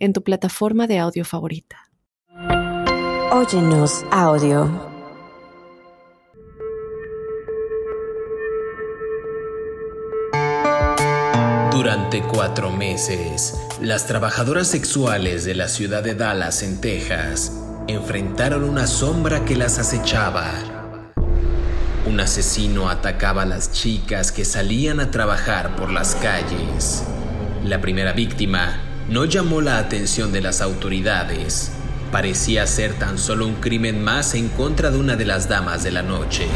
en tu plataforma de audio favorita. Óyenos audio. Durante cuatro meses, las trabajadoras sexuales de la ciudad de Dallas, en Texas, enfrentaron una sombra que las acechaba. Un asesino atacaba a las chicas que salían a trabajar por las calles. La primera víctima no llamó la atención de las autoridades. Parecía ser tan solo un crimen más en contra de una de las damas de la noche.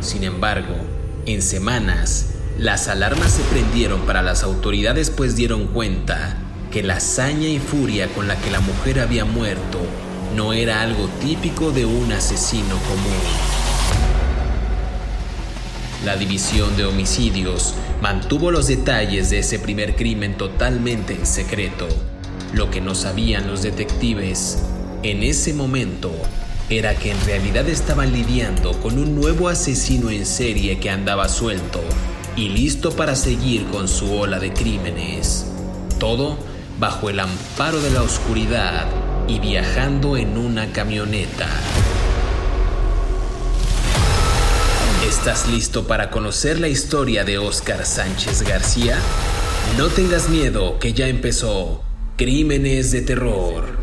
Sin embargo, en semanas, las alarmas se prendieron para las autoridades pues dieron cuenta que la hazaña y furia con la que la mujer había muerto no era algo típico de un asesino común. La División de Homicidios mantuvo los detalles de ese primer crimen totalmente en secreto. Lo que no sabían los detectives en ese momento era que en realidad estaban lidiando con un nuevo asesino en serie que andaba suelto y listo para seguir con su ola de crímenes. Todo bajo el amparo de la oscuridad y viajando en una camioneta. ¿Estás listo para conocer la historia de Oscar Sánchez García? No tengas miedo, que ya empezó Crímenes de Terror.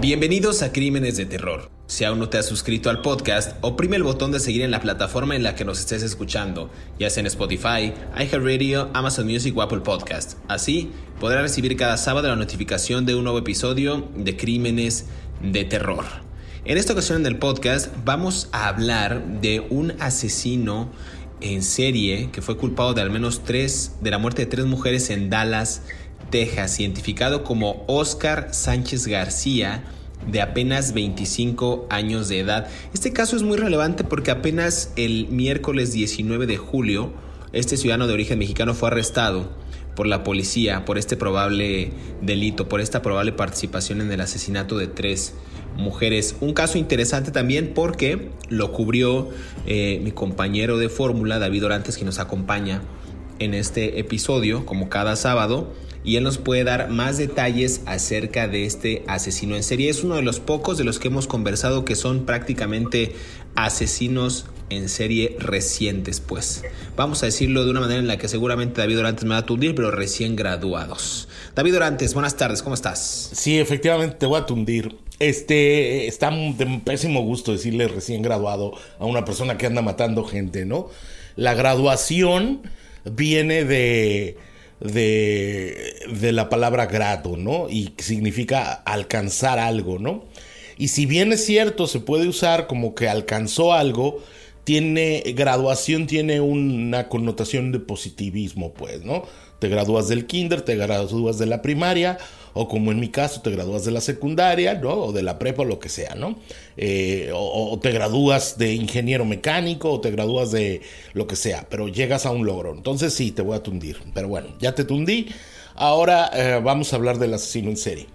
Bienvenidos a Crímenes de Terror. Si aún no te has suscrito al podcast, oprime el botón de seguir en la plataforma en la que nos estés escuchando, ya sea en Spotify, iHeartRadio, Amazon Music o Apple Podcast. Así podrás recibir cada sábado la notificación de un nuevo episodio de Crímenes de Terror. En esta ocasión del podcast vamos a hablar de un asesino en serie que fue culpado de al menos tres de la muerte de tres mujeres en Dallas, Texas, identificado como Oscar Sánchez García de apenas 25 años de edad. Este caso es muy relevante porque apenas el miércoles 19 de julio, este ciudadano de origen mexicano fue arrestado por la policía por este probable delito, por esta probable participación en el asesinato de tres mujeres. Un caso interesante también porque lo cubrió eh, mi compañero de fórmula, David Orantes, que nos acompaña en este episodio, como cada sábado y él nos puede dar más detalles acerca de este asesino en serie. Es uno de los pocos de los que hemos conversado que son prácticamente asesinos en serie recientes, pues. Vamos a decirlo de una manera en la que seguramente David Orantes me va a tundir, pero recién graduados. David Orantes, buenas tardes, ¿cómo estás? Sí, efectivamente te voy a tundir. Este, está de pésimo gusto decirle recién graduado a una persona que anda matando gente, ¿no? La graduación viene de de, de la palabra grado, ¿no? Y significa alcanzar algo, ¿no? Y si bien es cierto, se puede usar como que alcanzó algo, tiene, graduación tiene una connotación de positivismo, pues, ¿no? Te gradúas del kinder, te gradúas de la primaria, o como en mi caso, te gradúas de la secundaria, ¿no? O de la prepa, o lo que sea, ¿no? Eh, o, te gradúas de ingeniero mecánico, o te gradúas de lo que sea, pero llegas a un logro. Entonces sí, te voy a tundir. Pero bueno, ya te tundí. Ahora eh, vamos a hablar del asesino en serie.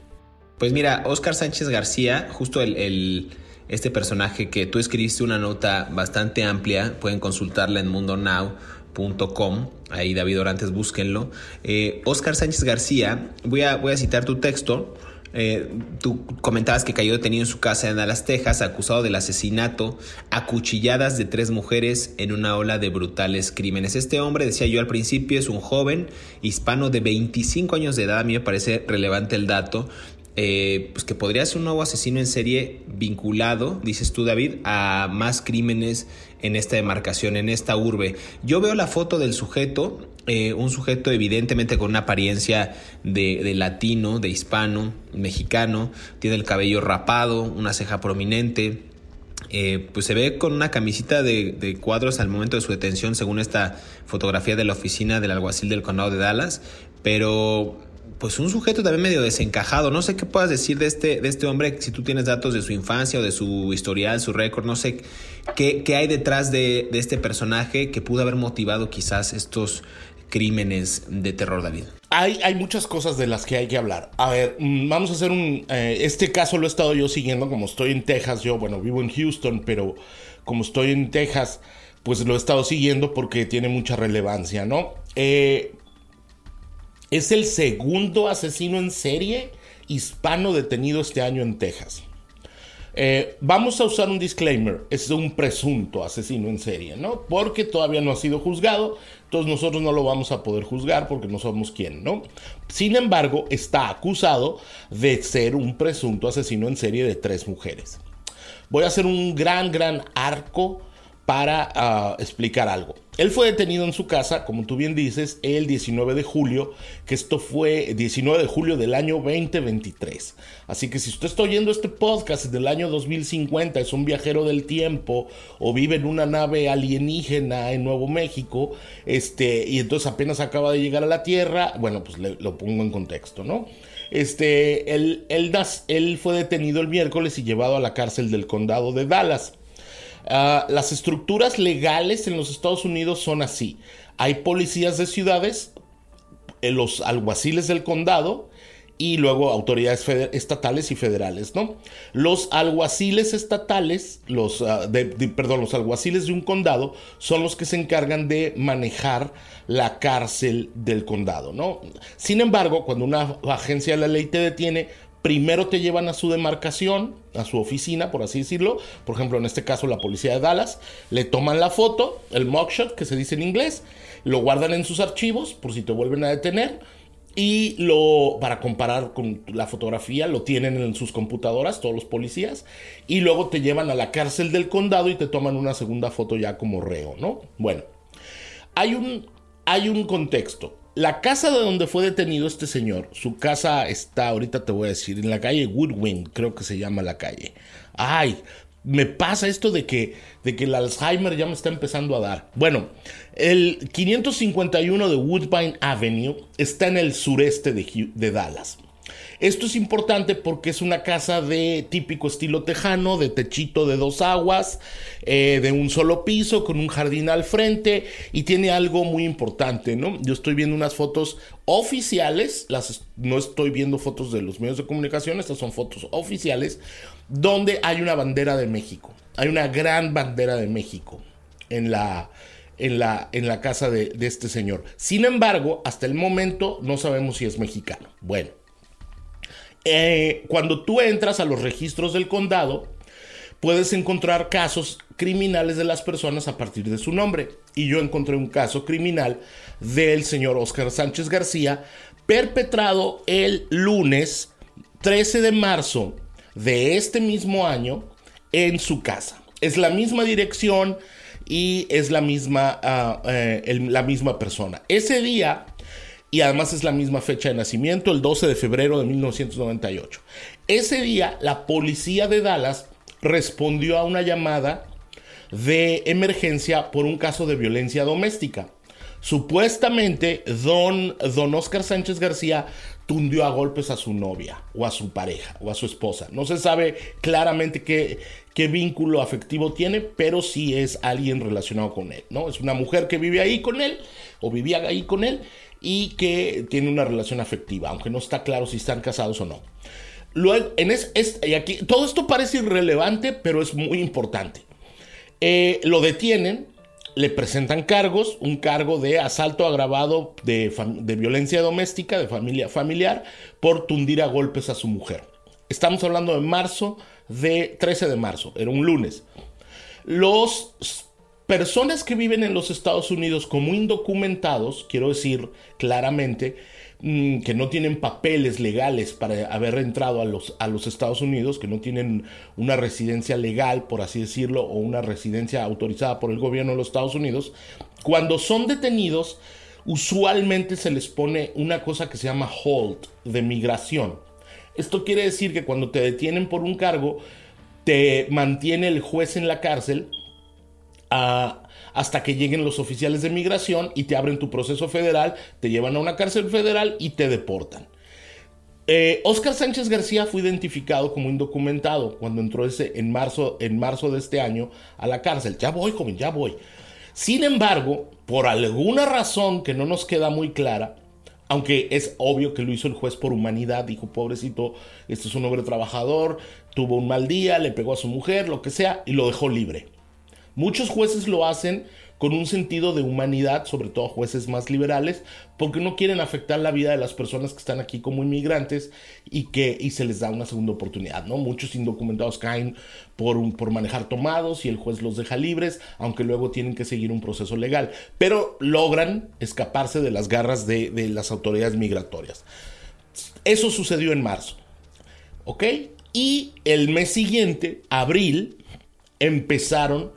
Pues mira, Oscar Sánchez García, justo el, este personaje que tú escribiste una nota bastante amplia, pueden consultarla en Mundo Now Com, ahí David Orantes, búsquenlo. Eh, Oscar Sánchez García, voy a, voy a citar tu texto. Eh, tú comentabas que cayó detenido en su casa en Dallas, Texas, acusado del asesinato a cuchilladas de tres mujeres en una ola de brutales crímenes. Este hombre, decía yo al principio, es un joven hispano de 25 años de edad. A mí me parece relevante el dato. Eh, pues que podría ser un nuevo asesino en serie vinculado, dices tú David, a más crímenes en esta demarcación, en esta urbe. Yo veo la foto del sujeto, eh, un sujeto evidentemente con una apariencia de, latino, de hispano, mexicano, tiene el cabello rapado, una ceja prominente, Eh, pues se ve con una camisita de, de, cuadros al momento de su detención, según esta fotografía de la oficina del alguacil del condado de Dallas, pero pues un sujeto también medio desencajado. No sé qué puedas decir de este, de este hombre, si tú tienes datos de su infancia o de su historial, su récord, no sé qué, qué hay detrás de, de, este personaje que pudo haber motivado quizás estos crímenes de terror, David. Hay, hay muchas cosas de las que hay que hablar. A ver, mm, vamos a hacer un... Eh, este caso lo he estado yo siguiendo como estoy en Texas, yo, bueno, vivo en Houston, pero como estoy en Texas, pues lo he estado siguiendo porque tiene mucha relevancia, ¿no? Eh, es el segundo asesino en serie hispano detenido este año en Texas. Eh, vamos a usar un disclaimer, es un presunto asesino en serie, ¿no? Porque todavía no ha sido juzgado, entonces nosotros no lo vamos a poder juzgar porque no somos quien, ¿no? Sin embargo, está acusado de ser un presunto asesino en serie de tres mujeres. Voy a hacer un gran, gran arco para uh, explicar algo. Él fue detenido en su casa, como tú bien dices, el 19 de julio, que esto fue 19 de julio del año 2023. Así que si usted está oyendo este podcast del año 2050, es un viajero del tiempo o vive en una nave alienígena en Nuevo México, este, y entonces apenas acaba de llegar a la Tierra, bueno, pues le, lo pongo en contexto, ¿no? Este, él, él, él fue detenido el miércoles y llevado a la cárcel del condado de Dallas. Uh, las estructuras legales en los Estados Unidos son así. Hay policías de ciudades, eh, los alguaciles del condado y luego autoridades estatales y federales, ¿no? Los alguaciles estatales, los, de, perdón, los alguaciles de un condado son los que se encargan de manejar la cárcel del condado, ¿no? Sin embargo, cuando una agencia de la ley te detiene, primero te llevan a su demarcación, a su oficina, por así decirlo. Por ejemplo, en este caso la policía de Dallas, le toman la foto, el mugshot, que se dice en inglés, lo guardan en sus archivos por si te vuelven a detener. Y lo, para comparar con la fotografía, lo tienen en sus computadoras, todos los policías. Y luego te llevan a la cárcel del condado y te toman una segunda foto ya como reo, ¿no? Bueno, hay un, hay un contexto. La casa de donde fue detenido este señor, su casa está, ahorita te voy a decir, en la calle Woodwind, creo que se llama la calle. Ay, me pasa esto de que, de que el Alzheimer ya me está empezando a dar. Bueno, el 551 de Woodbine Avenue está en el sureste de, de Dallas. Esto es importante porque es una casa de típico estilo tejano, de techito de dos aguas, eh, de un solo piso, con un jardín al frente y tiene algo muy importante, ¿no? Yo estoy viendo unas fotos oficiales, no estoy viendo fotos de los medios de comunicación, estas son fotos oficiales, donde hay una bandera de México, hay una gran bandera de México en la, en la, en la casa de, este señor. Sin embargo, hasta el momento no sabemos si es mexicano. Bueno, eh, cuando tú entras a los registros del condado, puedes encontrar casos criminales de las personas a partir de su nombre. Y yo encontré un caso criminal del señor Oscar Sánchez García, perpetrado el lunes 13 de marzo de este mismo año en su casa. Es la misma dirección y es la misma, uh, eh, la misma persona. Ese día y además es la misma fecha de nacimiento, el 12 de febrero de 1998. Ese día, la policía de Dallas respondió a una llamada de emergencia por un caso de violencia doméstica. Supuestamente, don, don Oscar Sánchez García tundió a golpes a su novia o a su pareja o a su esposa. No se sabe claramente qué, qué vínculo afectivo tiene, pero sí es alguien relacionado con él, ¿no? Es una mujer que vive ahí con él o vivía ahí con él y que tiene una relación afectiva, aunque no está claro si están casados o no. Luego, en es, y aquí, todo esto parece irrelevante, pero es muy importante. Eh, lo detienen, le presentan cargos, un cargo de asalto agravado de, de, violencia doméstica, de familia familiar, por tundir a golpes a su mujer. Estamos hablando de marzo, de 13 de marzo, era un lunes. Los personas que viven en los Estados Unidos como indocumentados, quiero decir claramente, mm, que no tienen papeles legales para haber entrado a los, a los Estados Unidos, que no tienen una residencia legal, por así decirlo, o una residencia autorizada por el gobierno de los Estados Unidos, cuando son detenidos, usualmente se les pone una cosa que se llama hold de migración. Esto quiere decir que cuando te detienen por un cargo, te mantiene el juez en la cárcel ah, hasta que lleguen los oficiales de migración y te abren tu proceso federal, te llevan a una cárcel federal y te deportan. Eh, Oscar Sánchez García fue identificado como indocumentado cuando entró ese, en, marzo, en marzo de este año a la cárcel. Ya voy, joven, ya voy. Sin embargo, por alguna razón que no nos queda muy clara, aunque es obvio que lo hizo el juez por humanidad, dijo, pobrecito, este es un hombre trabajador, tuvo un mal día, le pegó a su mujer, lo que sea, y lo dejó libre. Muchos jueces lo hacen con un sentido de humanidad, sobre todo jueces más liberales, porque no quieren afectar la vida de las personas que están aquí como inmigrantes y que y se les da una segunda oportunidad, ¿no? Muchos indocumentados caen por, por manejar tomados y el juez los deja libres, aunque luego tienen que seguir un proceso legal, pero logran escaparse de las garras de, de las autoridades migratorias. Eso sucedió en marzo, ¿ok? Y el mes siguiente, abril, empezaron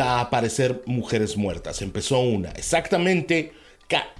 a aparecer mujeres muertas. Empezó una, exactamente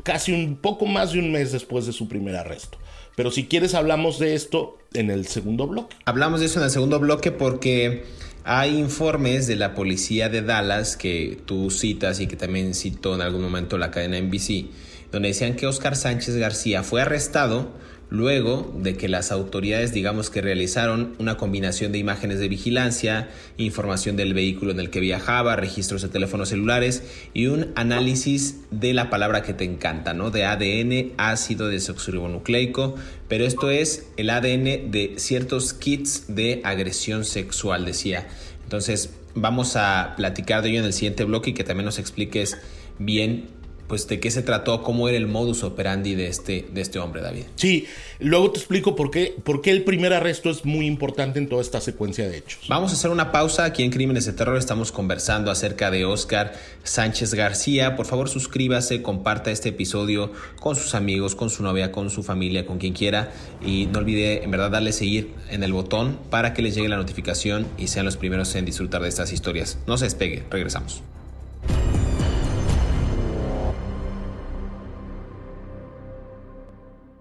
casi un poco más de un mes después de su primer arresto. Pero si quieres hablamos de esto en el segundo bloque. Hablamos de eso en el segundo bloque porque hay informes de la policía de Dallas que tú citas y que también citó en algún momento la cadena NBC, donde decían que Oscar Sánchez García fue arrestado luego de que las autoridades digamos que realizaron una combinación de imágenes de vigilancia, información del vehículo en el que viajaba, registros de teléfonos celulares y un análisis de la palabra que te encanta, ¿no? De ADN, ácido desoxirribonucleico, pero esto es el ADN de ciertos kits de agresión sexual, decía. Entonces, vamos a platicar de ello en el siguiente bloque y que también nos expliques bien pues de qué se trató, cómo era el modus operandi de este, de este hombre, David. Sí, luego te explico por qué, por qué el primer arresto es muy importante en toda esta secuencia de hechos. Vamos a hacer una pausa aquí en Crímenes de Terror. Estamos conversando acerca de Oscar Sánchez García. Por favor, suscríbase, comparta este episodio con sus amigos, con su novia, con su familia, con quien quiera. Y no olvide, en verdad, darle seguir en el botón para que les llegue la notificación y sean los primeros en disfrutar de estas historias. No se despegue, regresamos.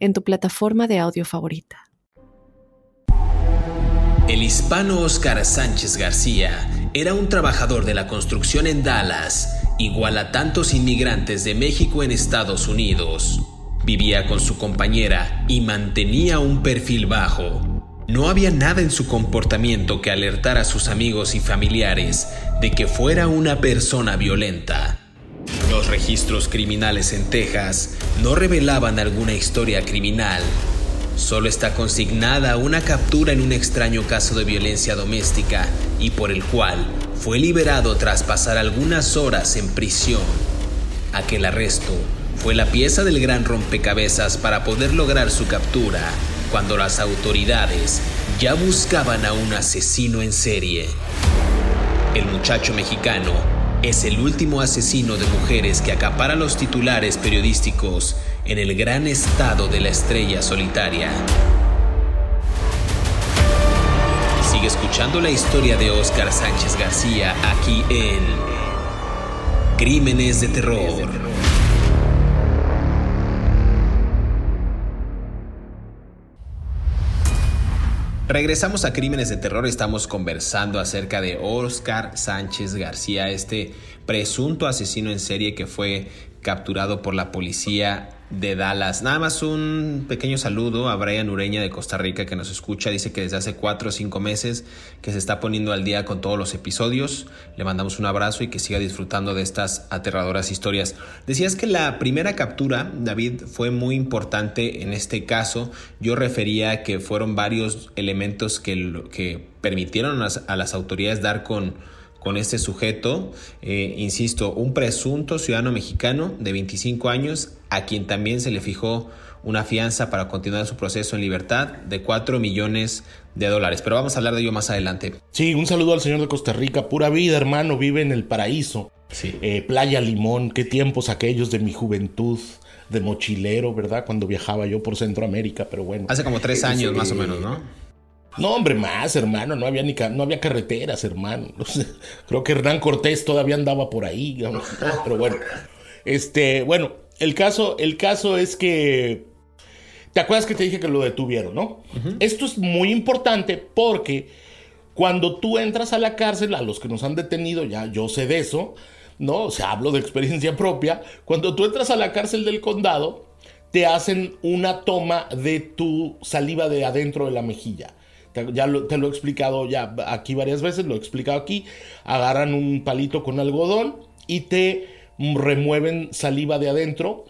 en tu plataforma de audio favorita. El hispano Oscar Sánchez García era un trabajador de la construcción en Dallas, igual a tantos inmigrantes de México en Estados Unidos. Vivía con su compañera y mantenía un perfil bajo. No había nada en su comportamiento que alertara a sus amigos y familiares de que fuera una persona violenta. Los registros criminales en Texas no revelaban alguna historia criminal. Solo está consignada una captura en un extraño caso de violencia doméstica y por el cual fue liberado tras pasar algunas horas en prisión. Aquel arresto fue la pieza del gran rompecabezas para poder lograr su captura cuando las autoridades ya buscaban a un asesino en serie. El muchacho mexicano es el último asesino de mujeres que acapara los titulares periodísticos en el gran estado de la estrella solitaria. Sigue escuchando la historia de Oscar Sánchez García aquí en Crímenes de Terror. Regresamos a Crímenes de Terror, estamos conversando acerca de Oscar Sánchez García, este presunto asesino en serie que fue capturado por la policía de Dallas. Nada más un pequeño saludo a Brian Ureña de Costa Rica que nos escucha. Dice que desde hace cuatro o cinco meses que se está poniendo al día con todos los episodios. Le mandamos un abrazo y que siga disfrutando de estas aterradoras historias. Decías que la primera captura, David, fue muy importante en este caso. Yo refería que fueron varios elementos que, que permitieron a las autoridades dar con con este sujeto, eh, insisto, un presunto ciudadano mexicano de 25 años a quien también se le fijó una fianza para continuar su proceso en libertad de 4 millones de dólares. Pero vamos a hablar de ello más adelante. Sí, un saludo al señor de Costa Rica. Pura vida, hermano, vive en el paraíso. Sí. Eh, Playa Limón, qué tiempos aquellos de mi juventud de mochilero, ¿verdad? Cuando viajaba yo por Centroamérica, pero bueno. Hace como tres años más o menos, ¿no? No, hombre, más, hermano. No había ni no había carreteras, hermano. Creo que Hernán Cortés todavía andaba por ahí. Pero bueno. Este, bueno, el caso, el caso es que. ¿Te acuerdas que te dije que lo detuvieron, no? Esto es muy importante porque cuando tú entras a la cárcel, a los que nos han detenido, ya yo sé de eso, ¿no? O sea, hablo de experiencia propia. Cuando tú entras a la cárcel del condado, te hacen una toma de tu saliva de adentro de la mejilla. Ya te lo he explicado ya aquí varias veces, lo he explicado aquí. Agarran un palito con algodón y te remueven saliva de adentro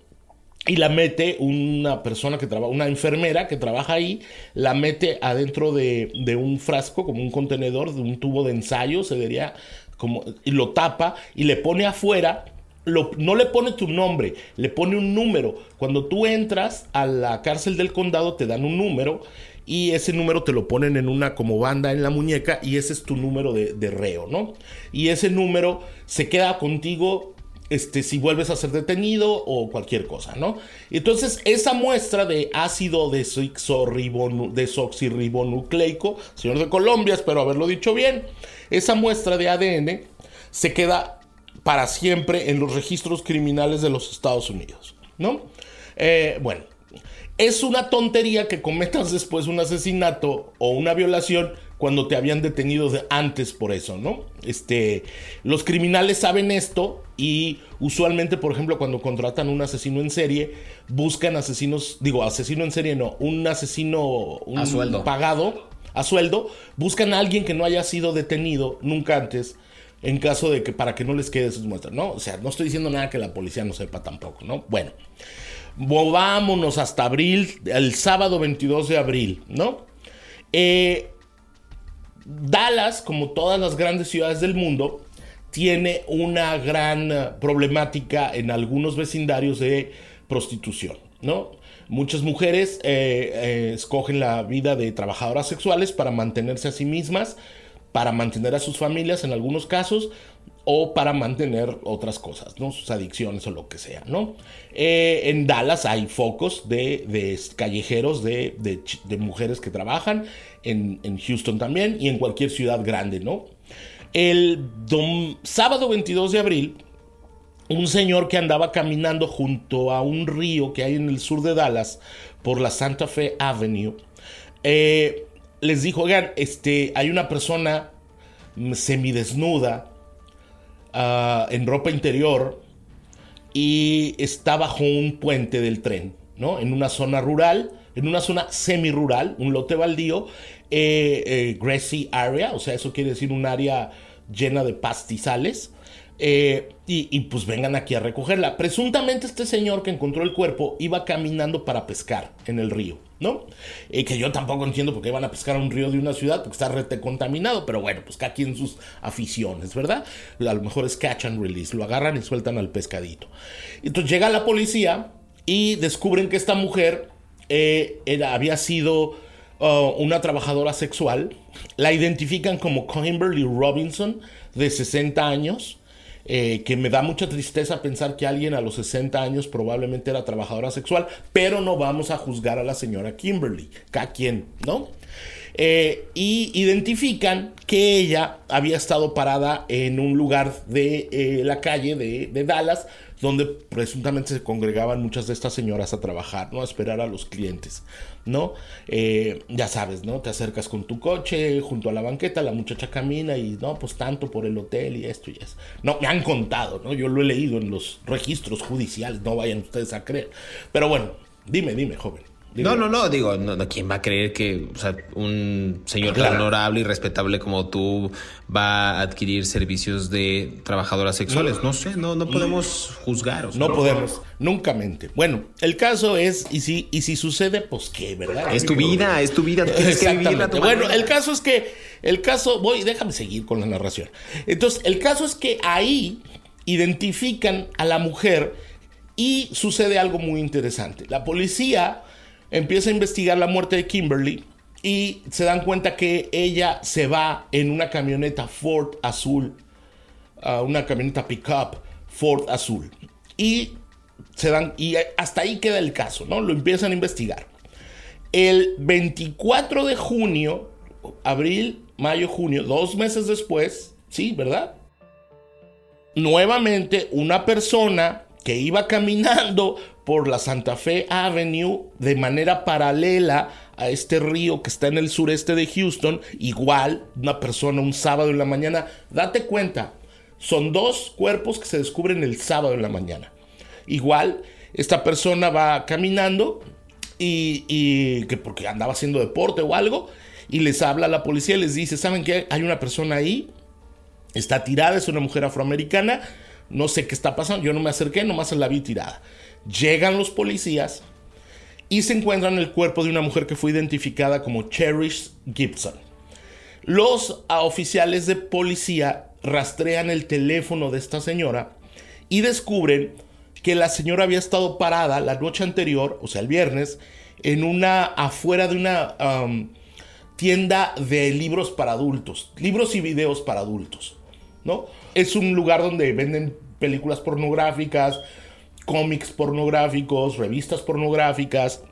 y la mete una persona que trabaja, una enfermera que trabaja ahí, la mete adentro de, de, un frasco, como un contenedor, de un tubo de ensayo, se diría, como, y lo tapa y le pone afuera. Lo, no le pone tu nombre, le pone un número. Cuando tú entras a la cárcel del condado te dan un número y ese número te lo ponen en una como banda en la muñeca y ese es tu número de, reo, ¿no? Y ese número se queda contigo este, si vuelves a ser detenido o cualquier cosa, ¿no? Entonces, esa muestra de ácido desoxirribonucleico, señor de Colombia, espero haberlo dicho bien, esa muestra de ADN se queda para siempre en los registros criminales de los Estados Unidos, ¿no? Eh, bueno, es una tontería que cometas después un asesinato o una violación cuando te habían detenido antes por eso, ¿no? Este, los criminales saben esto y usualmente, por ejemplo, cuando contratan un asesino en serie, buscan asesinos, digo, asesino en serie no, un asesino un a sueldo. pagado a sueldo, buscan a alguien que no haya sido detenido nunca antes en caso de que para que no les quede sus muestras, ¿no? O sea, no estoy diciendo nada que la policía no sepa tampoco, ¿no? Bueno, movámonos hasta abril, el sábado 22 de abril, ¿no? Eh, Dallas, como todas las grandes ciudades del mundo, tiene una gran eh, problemática en algunos vecindarios de prostitución, ¿no? Muchas mujeres eh, escogen la vida de trabajadoras sexuales para mantenerse a sí mismas, para mantener a sus familias en algunos casos, o para mantener otras cosas, ¿no? Sus adicciones o lo que sea, ¿no? Eh, en Dallas hay focos de, callejeros de, mujeres que trabajan, en, Houston también y en cualquier ciudad grande, ¿no? El sábado 22 de abril, un señor que andaba caminando junto a un río que hay en el sur de Dallas, por la Santa Fe Avenue, eh, les dijo, oigan, este, hay una persona semidesnuda, Uh, en ropa interior y está bajo un puente del tren, ¿no? En una zona rural, en una zona semi-rural, un lote baldío, eh, eh, grassy area, o sea, eso quiere decir un área llena de pastizales. Eh, y, pues vengan aquí a recogerla. Presuntamente este señor que encontró el cuerpo iba caminando para pescar en el río, ¿no? Y que yo tampoco entiendo por qué van a pescar a un río de una ciudad porque está rete contaminado, pero bueno, pues cada quien sus aficiones, ¿verdad? A lo mejor es catch and release, lo agarran y sueltan al pescadito. Entonces llega la policía y descubren que esta mujer eh, era, había sido uh, una trabajadora sexual. La identifican como Kimberly Robinson, de 60 años. Eh, que me da mucha tristeza pensar que alguien a los 60 años probablemente era trabajadora sexual, pero no vamos a juzgar a la señora Kimberly, cada quien, ¿no? Eh, y identifican que ella había estado parada en un lugar de eh, la calle de, de, Dallas, donde presuntamente se congregaban muchas de estas señoras a trabajar, ¿no? A esperar a los clientes, ¿no? Eh, ya sabes, ¿no? Te acercas con tu coche junto a la banqueta, la muchacha camina y, no, pues tanto por el hotel y esto y eso. No, me han contado, ¿no? Yo lo he leído en los registros judiciales, no vayan ustedes a creer. Pero bueno, dime, dime, joven. No, no, no, digo, no, no, ¿quién va a creer que o sea, un señor claro. tan honorable y respetable como tú va a adquirir servicios de trabajadoras sexuales? No, no sé, no, no podemos juzgar. O sea, no, no podemos, nunca mente. Bueno, el caso es, y si, y si sucede, pues qué, ¿verdad? Es tu vida, es tu vida, tú tienes que vivirla tu Bueno, el caso es que, el caso, voy, déjame seguir con la narración. Entonces, el caso es que ahí identifican a la mujer y sucede algo muy interesante. La policía empieza a investigar la muerte de Kimberly y se dan cuenta que ella se va en una camioneta Ford azul, una camioneta pickup Ford azul. Y se dan y hasta ahí queda el caso, ¿no? Lo empiezan a investigar. El 24 de junio, abril, mayo, junio, dos meses después, sí, ¿verdad? Nuevamente una persona que iba caminando por la Santa Fe Avenue de manera paralela a este río que está en el sureste de Houston, igual una persona un sábado en la mañana, date cuenta, son dos cuerpos que se descubren el sábado en la mañana. Igual, esta persona va caminando y, que porque andaba haciendo deporte o algo, y les habla a la policía y les dice, ¿saben qué? Hay una persona ahí, está tirada, es una mujer afroamericana, no sé qué está pasando, yo no me acerqué, nomás la vi tirada. Llegan los policías y se encuentran el cuerpo de una mujer que fue identificada como Cherish Gibson. Los oficiales de policía rastrean el teléfono de esta señora y descubren que la señora había estado parada la noche anterior, o sea, el viernes, en una afuera de una tienda de libros para adultos, libros y videos para adultos, ¿no? Es un lugar donde venden películas pornográficas, cómics pornográficos, revistas pornográficas.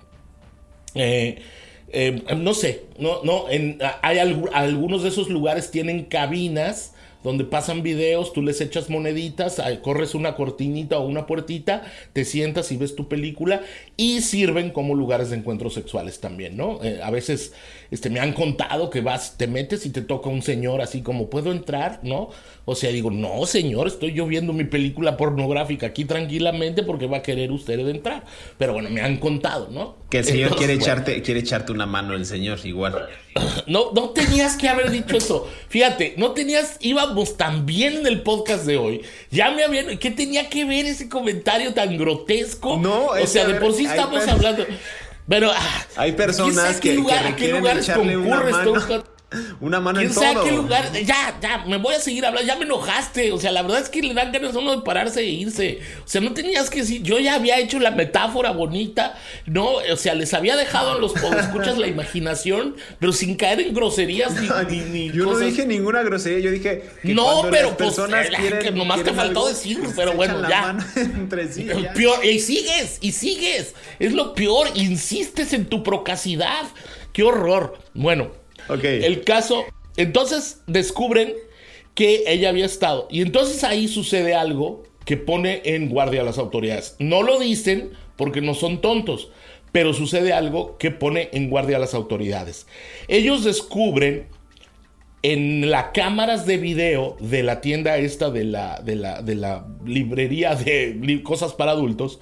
Eh, eh, no sé, no, no, en, hay algunos de esos lugares tienen cabinas donde pasan videos, tú les echas moneditas, corres una cortinita o una puertita, te sientas y ves tu película y sirven como lugares de encuentros sexuales también, ¿no? Eh, a veces este, me han contado que vas, te metes y te toca un señor así como, ¿puedo entrar? ¿No? O sea, digo, no, señor, estoy yo viendo mi película pornográfica aquí tranquilamente porque va a querer usted entrar. Pero bueno, me han contado, ¿no? Que el señor quiere, echarte, quiere echarte una mano, el señor, igual. No, no tenías que haber dicho eso. Fíjate, no tenías, íbamos tan bien en el podcast de hoy. Ya me habían. ¿Qué tenía que ver ese comentario tan grotesco? No, o sea, de por sí estamos hablando. Pero. Ah, hay personas que, que, qué lugares concurres? Una mano en todo. qué lugar. Ya, ya, me voy a seguir hablando. Ya me enojaste. O sea, la verdad es que le dan ganas a uno de pararse e irse. O sea, no tenías que decir. Yo ya había hecho la metáfora bonita. No, o sea, les había dejado a los escuchas la imaginación, pero sin caer en groserías ni. ni, yo no dije ninguna grosería. Yo dije. Que no, pero pues. Eh, que nomás te faltó decirlo. Pero bueno, ya. y sigues, y sigues. Es lo peor. Insistes en tu procacidad. Qué horror. Bueno. El caso, entonces descubren que ella había estado. Y entonces ahí sucede algo que pone en guardia a las autoridades. No lo dicen porque no son tontos, pero sucede algo que pone en guardia a las autoridades. Ellos descubren en las cámaras de video de la tienda esta de la, de la, de la librería de cosas para adultos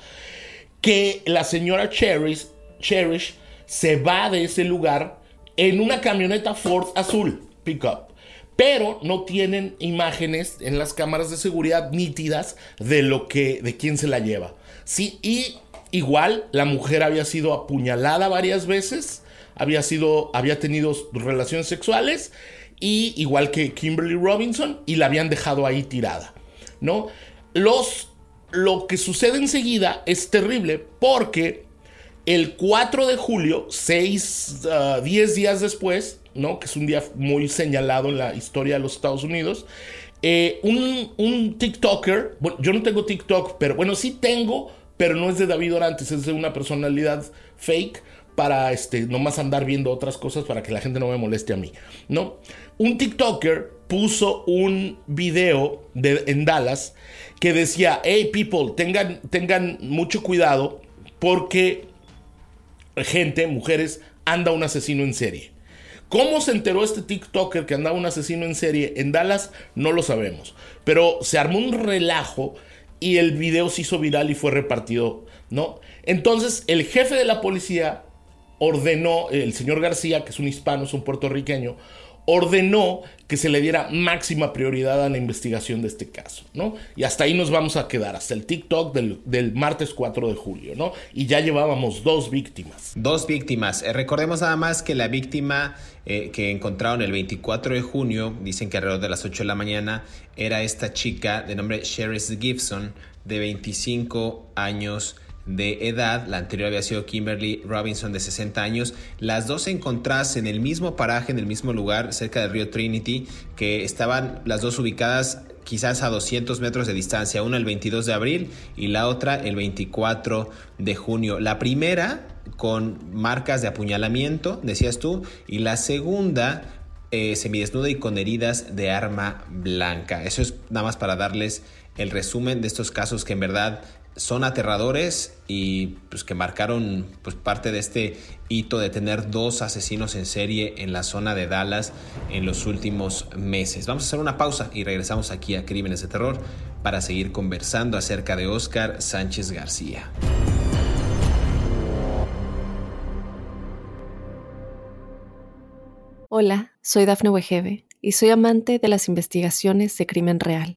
que la señora Cherish, Cherish se va de ese lugar en una camioneta Ford azul, pickup. Pero no tienen imágenes en las cámaras de seguridad nítidas de lo que, de quién se la lleva. Sí, y igual la mujer había sido apuñalada varias veces, había sido, había tenido relaciones sexuales y igual que Kimberly Robinson y la habían dejado ahí tirada, ¿no? Los, lo que sucede enseguida es terrible porque el 4 de julio, 6, 10 ah, días después, ¿no? que es un día muy señalado en la historia de los Estados Unidos, eh, un, TikToker, bueno, yo no tengo TikTok, pero bueno, sí tengo, pero no es de David Orantes, es de una personalidad fake para este, nomás andar viendo otras cosas para que la gente no me moleste a mí, ¿no? Un TikToker puso un video de, en Dallas que decía, hey people, tengan, tengan mucho cuidado porque gente, mujeres, anda un asesino en serie. ¿Cómo se enteró este TikToker que andaba un asesino en serie en Dallas? No lo sabemos. Pero se armó un relajo y el video se hizo viral y fue repartido, ¿no? Entonces el jefe de la policía ordenó, el señor García, que es un hispano, es un puertorriqueño, ordenó que se le diera máxima prioridad a la investigación de este caso, ¿no? Y hasta ahí nos vamos a quedar, hasta el TikTok del, martes 4 de julio, ¿no? Y ya llevábamos dos víctimas. Dos víctimas. Eh, recordemos nada más que la víctima eh, que encontraron el 24 de junio, dicen que alrededor de las 8 de la mañana, era esta chica de nombre Sheris Gibson, de 25 años de edad, la anterior había sido Kimberly Robinson de 60 años, las dos se encontrasen en el mismo paraje, en el mismo lugar, cerca del río Trinity, que estaban las dos ubicadas quizás a 200 metros de distancia, una el 22 de abril y la otra el 24 de junio. La primera con marcas de apuñalamiento, decías tú, y la segunda eh, semidesnuda y con heridas de arma blanca. Eso es nada más para darles el resumen de estos casos que en verdad son aterradores y pues que marcaron pues parte de este hito de tener dos asesinos en serie en la zona de Dallas en los últimos meses. Vamos a hacer una pausa y regresamos aquí a Crímenes de Terror para seguir conversando acerca de Oscar Sánchez García. Hola, soy Dafne Wegebe y soy amante de las investigaciones de crimen real.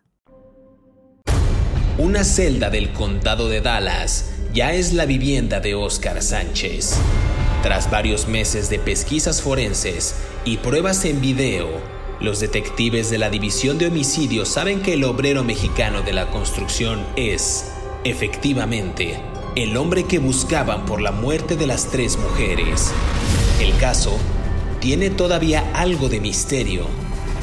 Una celda del condado de Dallas ya es la vivienda de Oscar Sánchez. Tras varios meses de pesquisas forenses y pruebas en video, los detectives de la División de Homicidios saben que el obrero mexicano de la construcción es, efectivamente, el hombre que buscaban por la muerte de las tres mujeres. El caso tiene todavía algo de misterio.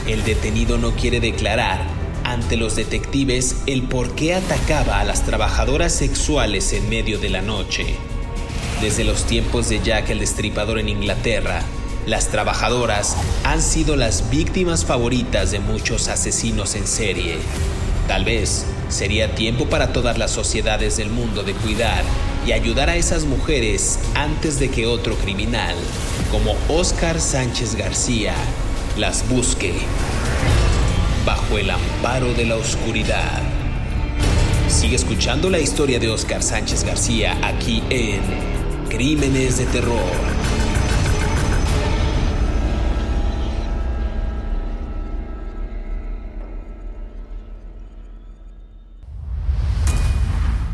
El detenido no quiere declarar ante los detectives el por qué atacaba a las trabajadoras sexuales en medio de la noche. Desde los tiempos de Jack el Destripador en Inglaterra, las trabajadoras han sido las víctimas favoritas de muchos asesinos en serie. Tal vez sería tiempo para todas las sociedades del mundo de cuidar y ayudar a esas mujeres antes de que otro criminal, como Oscar Sánchez García, las busque bajo el amparo de la oscuridad. Sigue escuchando la historia de Oscar Sánchez García aquí en Crímenes de Terror.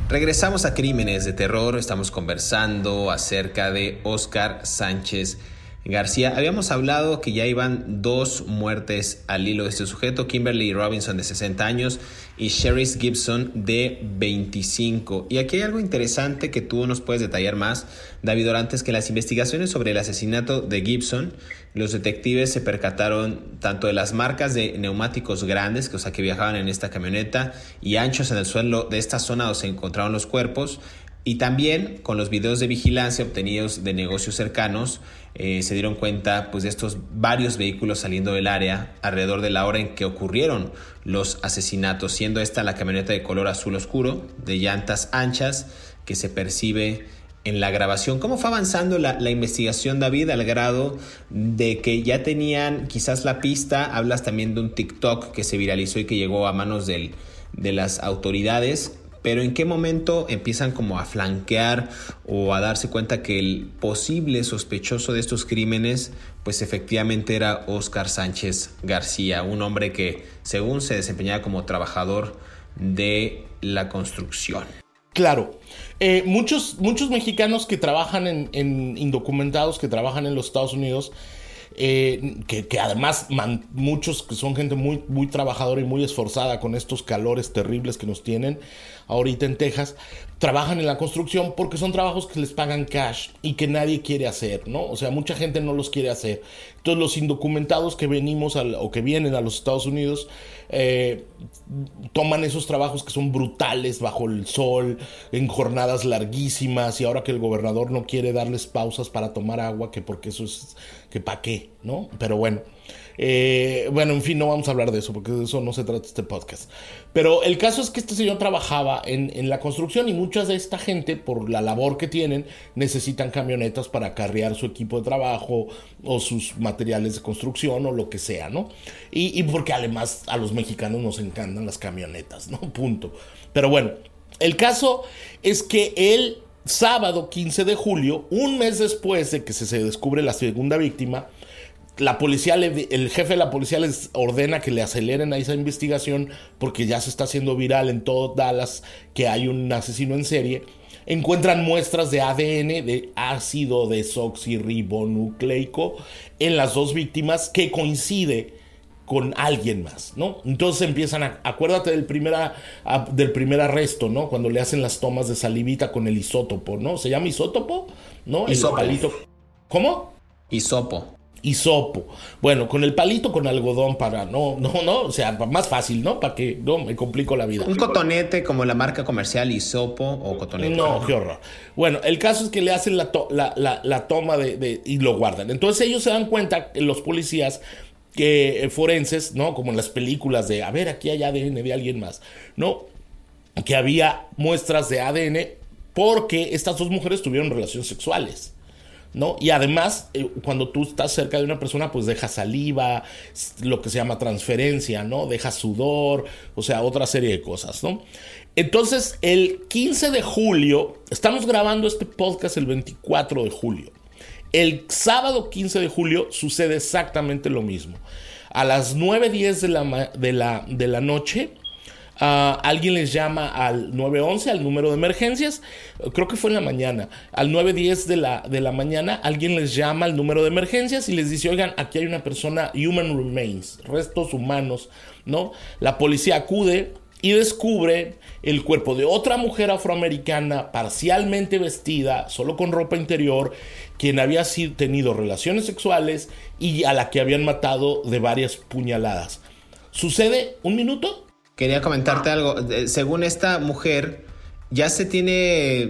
Regresamos a Crímenes de Terror, estamos conversando acerca de Oscar Sánchez García, habíamos hablado que ya iban dos muertes al hilo de este sujeto, Kimberly Robinson de 60 años y Sherry Gibson de 25. Y aquí hay algo interesante que tú nos puedes detallar más, David Orantes, que las investigaciones sobre el asesinato de Gibson, los detectives se percataron tanto de las marcas de neumáticos grandes, que, o sea, que viajaban en esta camioneta, y anchos en el suelo de esta zona donde se encontraron los cuerpos, y también con los videos de vigilancia obtenidos de negocios cercanos, eh, se dieron cuenta pues, de estos varios vehículos saliendo del área alrededor de la hora en que ocurrieron los asesinatos, siendo esta la camioneta de color azul oscuro, de llantas anchas, que se percibe en la grabación. ¿Cómo fue avanzando la, la, investigación, David, al grado de que ya tenían quizás la pista? Hablas también de un TikTok que se viralizó y que llegó a manos del, de las autoridades pero en qué momento empiezan como a flanquear o a darse cuenta que el posible sospechoso de estos crímenes pues efectivamente era Oscar Sánchez García, un hombre que según se desempeñaba como trabajador de la construcción. Claro, eh, muchos, muchos mexicanos que trabajan en, en indocumentados, que trabajan en los Estados Unidos, eh, que, además muchos que son gente muy, muy trabajadora y muy esforzada con estos calores terribles que nos tienen ahorita en Texas, trabajan en la construcción porque son trabajos que les pagan cash y que nadie quiere hacer, ¿no? O sea, mucha gente no los quiere hacer. Entonces los indocumentados que venimos o que vienen a los Estados Unidos eh, toman esos trabajos que son brutales bajo el sol, en jornadas larguísimas y ahora que el gobernador no quiere darles pausas para tomar agua, que porque eso es, que para qué, ¿no? Pero bueno. Eh, bueno, en fin, no vamos a hablar de eso porque de eso no se trata este podcast. Pero el caso es que este señor trabajaba en, la construcción y muchas de esta gente, por la labor que tienen, necesitan camionetas para acarrear su equipo de trabajo o sus materiales de construcción o lo que sea, ¿no? Y, y porque además a los mexicanos nos encantan las camionetas, ¿no? Punto. Pero bueno, el caso es que él sábado 15 de julio, un mes después de que se, descubre la segunda víctima, la policía, el jefe de la policía les ordena que le aceleren a esa investigación porque ya se está haciendo viral en todo Dallas que hay un asesino en serie. Encuentran muestras de ADN de ácido desoxirribonucleico en las dos víctimas que coincide con alguien más, ¿no? Entonces empiezan a, acuérdate del primer, del primer arresto, ¿no? Cuando le hacen las tomas de salivita con el isótopo, ¿no? ¿Se llama isótopo? ¿No? El palito. ¿Cómo? Isopo. Isopo. Bueno, con el palito con algodón para, no, no, no, o sea, más fácil, ¿no? Para que no me complico la vida. Un cotonete como la marca comercial Isopo o cotonete. No, qué horror. Bueno, el caso es que le hacen la, la, toma de, de, y lo guardan. Entonces ellos se dan cuenta, los policías, que eh, forenses, ¿no? Como en las películas de, a ver, aquí hay ADN de alguien más, ¿no? Que había muestras de ADN porque estas dos mujeres tuvieron relaciones sexuales. ¿No? Y además, eh, cuando tú estás cerca de una persona, pues deja saliva, lo que se llama transferencia, ¿no? Deja sudor, o sea, otra serie de cosas, ¿no? Entonces, el 15 de julio, estamos grabando este podcast el 24 de julio. El sábado 15 de julio sucede exactamente lo mismo. A las 9.10 de la, de la, de la noche, ah, alguien les llama al 911, al número de emergencias. Creo que fue en la mañana. Al 9.10 de la, de la mañana, alguien les llama al número de emergencias y les dice, oigan, aquí hay una persona, human remains, restos humanos, ¿no? La policía acude y descubre el cuerpo de otra mujer afroamericana parcialmente vestida, solo con ropa interior, quien había tenido relaciones sexuales y a la que habían matado de varias puñaladas. ¿Sucede un minuto? Quería comentarte algo. Según esta mujer, ya se tiene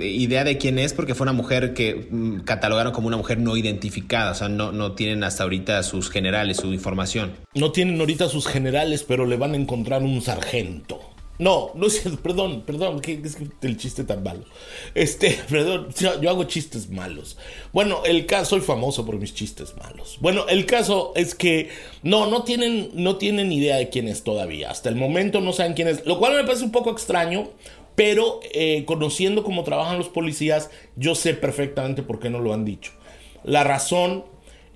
idea de quién es porque fue una mujer que mm, catalogaron como una mujer no identificada, o sea, no, no tienen hasta ahorita sus generales, su información. No tienen ahorita sus generales, pero le van a encontrar un sargento. No, no es perdón, perdón, que es el chiste tan malo. Este, perdón, yo, hago chistes malos. Bueno, el caso, soy famoso por mis chistes malos. Bueno, el caso es que no, no tienen, no tienen idea de quién es todavía. Hasta el momento no saben quién es, lo cual me parece un poco extraño, pero eh, conociendo cómo trabajan los policías, yo sé perfectamente por qué no lo han dicho. La razón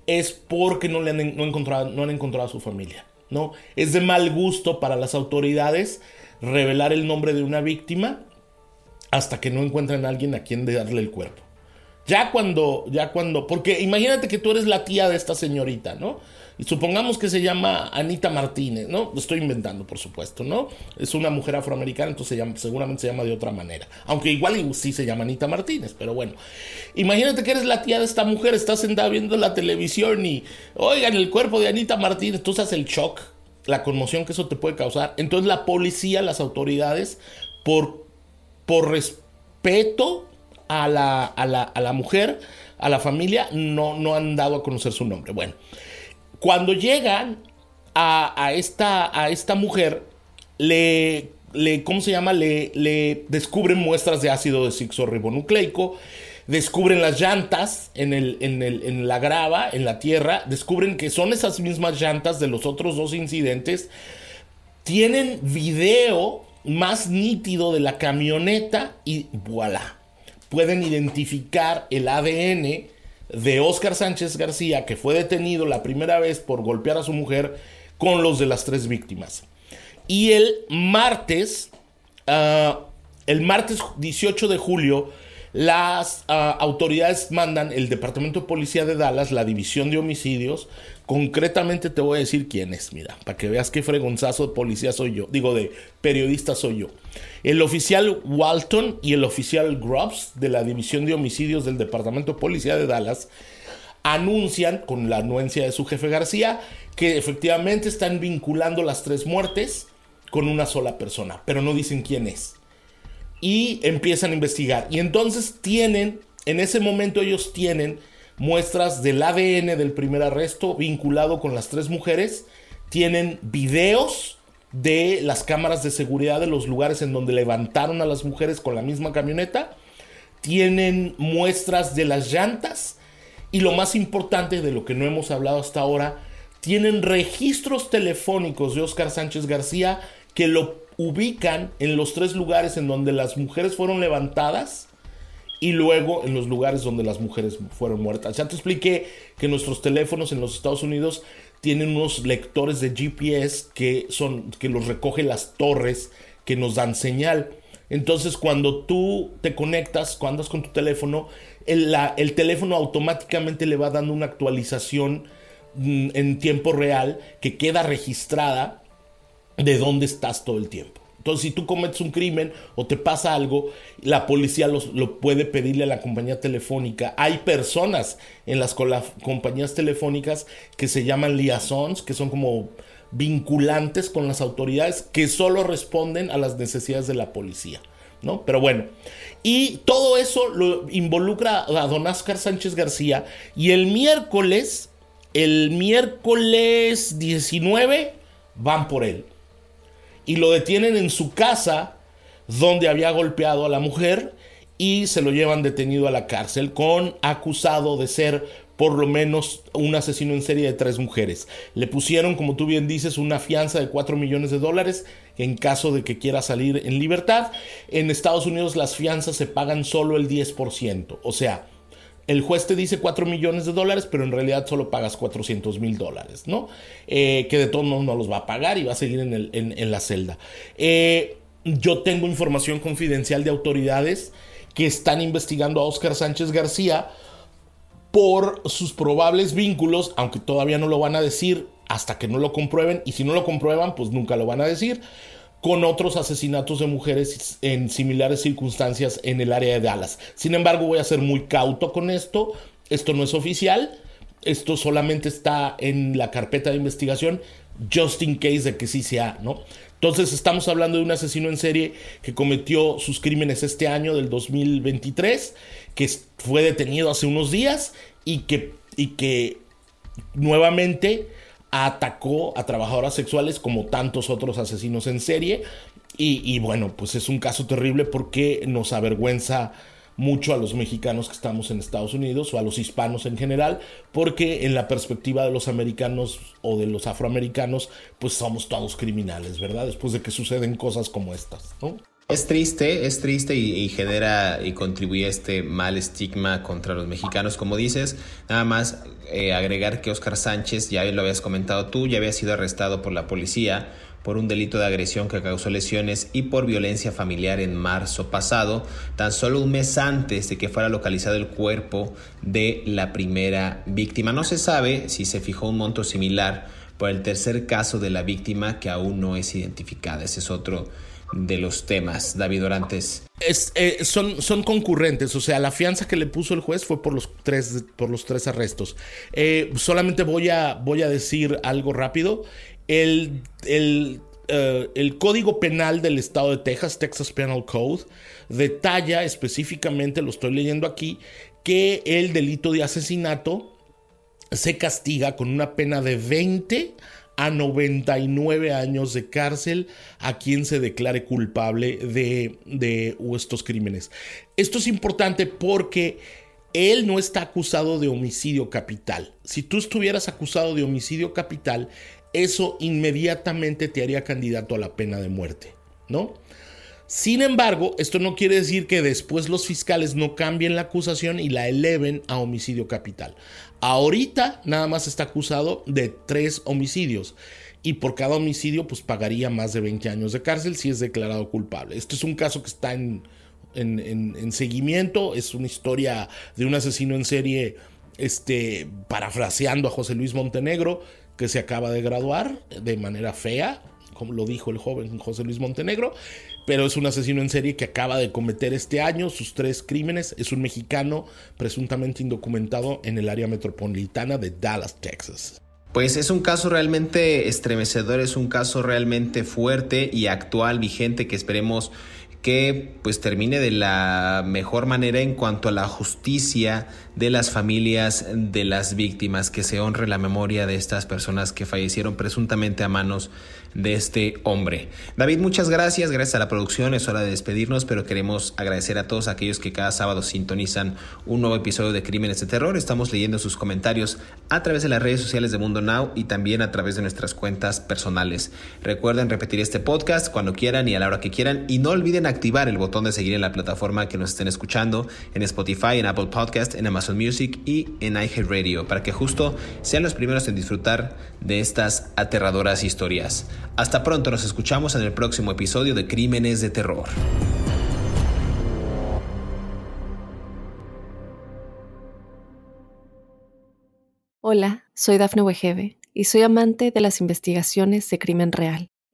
es porque no, le han, no, encontrado, no han encontrado a su familia. ¿no? Es de mal gusto para las autoridades revelar el nombre de una víctima hasta que no encuentren a alguien a quien darle el cuerpo. Ya cuando, ya cuando, porque imagínate que tú eres la tía de esta señorita, ¿no? Y supongamos que se llama Anita Martínez, ¿no? Lo estoy inventando, por supuesto, ¿no? Es una mujer afroamericana, entonces seguramente se llama de otra manera. Aunque igual sí se llama Anita Martínez, pero bueno. Imagínate que eres la tía de esta mujer, estás sentada viendo la televisión y, oigan, el cuerpo de Anita Martínez, tú haces el shock la conmoción que eso te puede causar. Entonces la policía, las autoridades, por, por respeto a la, a, la, a la, mujer, a la familia, no, no han dado a conocer su nombre. Bueno, cuando llegan a, esta, a esta mujer, le, le, ¿cómo se llama? Le, le descubren muestras de ácido desoxirribonucleico descubren las llantas en, el, en, el, en la grava, en la tierra, descubren que son esas mismas llantas de los otros dos incidentes, tienen video más nítido de la camioneta y voilà, pueden identificar el ADN de Oscar Sánchez García, que fue detenido la primera vez por golpear a su mujer, con los de las tres víctimas. Y el martes, ah, el martes 18 de julio, las ah, autoridades mandan el Departamento de Policía de Dallas, la División de Homicidios. Concretamente te voy a decir quién es, mira, para que veas qué fregonzazo de policía soy yo. Digo, de periodista soy yo. El oficial Walton y el oficial Grubbs de la División de Homicidios del Departamento de Policía de Dallas anuncian, con la anuencia de su jefe García, que efectivamente están vinculando las tres muertes con una sola persona, pero no dicen quién es y empiezan a investigar. Y entonces tienen, en ese momento ellos tienen muestras del ADN del primer arresto vinculado con las tres mujeres, tienen videos de las cámaras de seguridad de los lugares en donde levantaron a las mujeres con la misma camioneta, tienen muestras de las llantas. Y lo más importante de lo que no hemos hablado hasta ahora, tienen registros telefónicos de Oscar Sánchez García que lo ubican en los tres lugares en donde las mujeres fueron levantadas y luego en los lugares donde las mujeres fueron muertas. Ya te expliqué que nuestros teléfonos en los Estados Unidos tienen unos lectores de GPS que son que los recoge las torres que nos dan señal. Entonces, cuando tú te conectas, cuando andas con tu teléfono, el, el teléfono automáticamente le va dando una actualización mm, en tiempo real que queda registrada de dónde estás todo el tiempo. Entonces, si tú cometes un crimen o te pasa algo, la policía lo puede pedirle a la compañía telefónica. Hay personas en las compañías telefónicas que se llaman liaisons, que son como vinculantes con las autoridades que solo responden a las necesidades de la policía. ¿No? Pero bueno, y todo eso lo involucra a don Oscar Sánchez García y el miércoles, el miércoles 19, van por él y lo detienen en su casa donde había golpeado a la mujer y se lo llevan detenido a la cárcel con acusado de ser por lo menos un asesino en serie de tres mujeres. Le pusieron, como tú bien dices, una fianza de 4 millones de dólares en caso de que quiera salir en libertad. En Estados Unidos las fianzas se pagan solo el 10%. O sea, el juez te dice 4 millones de dólares, pero en realidad solo pagas 400 mil dólares, ¿no? Eh, que de todos modos no los va a pagar y va a seguir en, la celda. Eh, yo tengo información confidencial de autoridades que están investigando a Oscar Sánchez García por sus probables vínculos, aunque todavía no lo van a decir hasta que no lo comprueben, y si no lo comprueban, pues nunca lo van a decir con otros asesinatos de mujeres en similares circunstancias en el área de Dallas. Sin embargo, voy a ser muy cauto con esto. Esto no es oficial. Esto solamente está en la carpeta de investigación, just in case de que sí sea, ¿no? Entonces estamos hablando de un asesino en serie que cometió sus crímenes este año del 2023, que fue detenido hace unos días y que, y que nuevamente atacó a trabajadoras sexuales como tantos otros asesinos en serie. Y, bueno, pues es un caso terrible porque nos avergüenza mucho a los mexicanos que estamos en Estados Unidos o a los hispanos en general, porque en la perspectiva de los americanos o de los afroamericanos, pues somos todos criminales, ¿verdad? Después de que suceden cosas como estas, ¿no? Es triste, es triste y, genera y contribuye a este mal estigma contra los mexicanos, como dices. Nada más eh, agregar que Oscar Sánchez, ya lo habías comentado tú, ya había sido arrestado por la policía por un delito de agresión que causó lesiones y por violencia familiar en marzo pasado, tan solo un mes antes de que fuera localizado el cuerpo de la primera víctima. No se sabe si se fijó un monto similar por el tercer caso de la víctima que aún no es identificada. Ese es otro de los temas, David Orantes? Es, eh, son, son concurrentes, o sea, la fianza que le puso el juez fue por los tres, por los tres arrestos. Eh, solamente voy a, voy a decir algo rápido. El, el, eh, el Código Penal del Estado de Texas, Texas Penal Code, detalla específicamente, lo estoy leyendo aquí, que el delito de asesinato se castiga con una pena de 20 a 99 años de cárcel a quien se declare culpable de, de estos crímenes. Esto es importante porque él no está acusado de homicidio capital. Si tú estuvieras acusado de homicidio capital, eso inmediatamente te haría candidato a la pena de muerte, ¿no? Sin embargo, esto no quiere decir que después los fiscales no cambien la acusación y la eleven a homicidio capital. Ahorita nada más está acusado de tres homicidios. Y por cada homicidio pues pagaría más de 20 años de cárcel si es declarado culpable. Este es un caso que está en, en, seguimiento, es una historia de un asesino en serie, este, parafraseando a José Luis Montenegro, que se acaba de graduar de manera fea, como lo dijo el joven José Luis Montenegro, pero es un asesino en serie que acaba de cometer este año sus tres crímenes. Es un mexicano presuntamente indocumentado en el área metropolitana de Dallas, Texas. Pues es un caso realmente estremecedor, es un caso realmente fuerte y actual, vigente, que esperemos que pues termine de la mejor manera en cuanto a la justicia de las familias de las víctimas, que se honre la memoria de estas personas que fallecieron presuntamente a manos de este hombre. David, muchas gracias, gracias a la producción, es hora de despedirnos, pero queremos agradecer a todos aquellos que cada sábado sintonizan un nuevo episodio de Crímenes de Terror. Estamos leyendo sus comentarios a través de las redes sociales de Mundo Now y también a través de nuestras cuentas personales. Recuerden repetir este podcast cuando quieran y a la hora que quieran y no olviden activar el botón de seguir en la plataforma que nos estén escuchando, en Spotify, en Apple Podcast, en Amazon Music y en iHeartRadio, para que justo sean los primeros en disfrutar de estas aterradoras historias. Hasta pronto, nos escuchamos en el próximo episodio de Crímenes de Terror. Hola, soy Dafne Wegebe y soy amante de las investigaciones de crimen real.